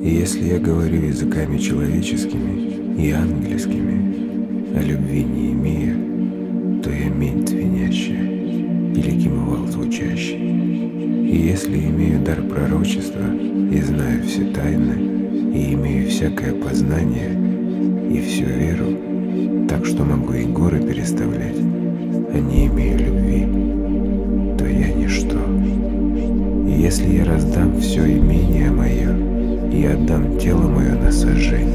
Если я говорю языками человеческими и ангельскими, а любви не имею, то я мень звенящая или кимовал звучащий. И если имею дар пророчества и знаю все тайны, и имею всякое познание и всю веру, так что могу и горы переставлять, а не имею любви, то я ничто. И если я раздам все имение на сожжение,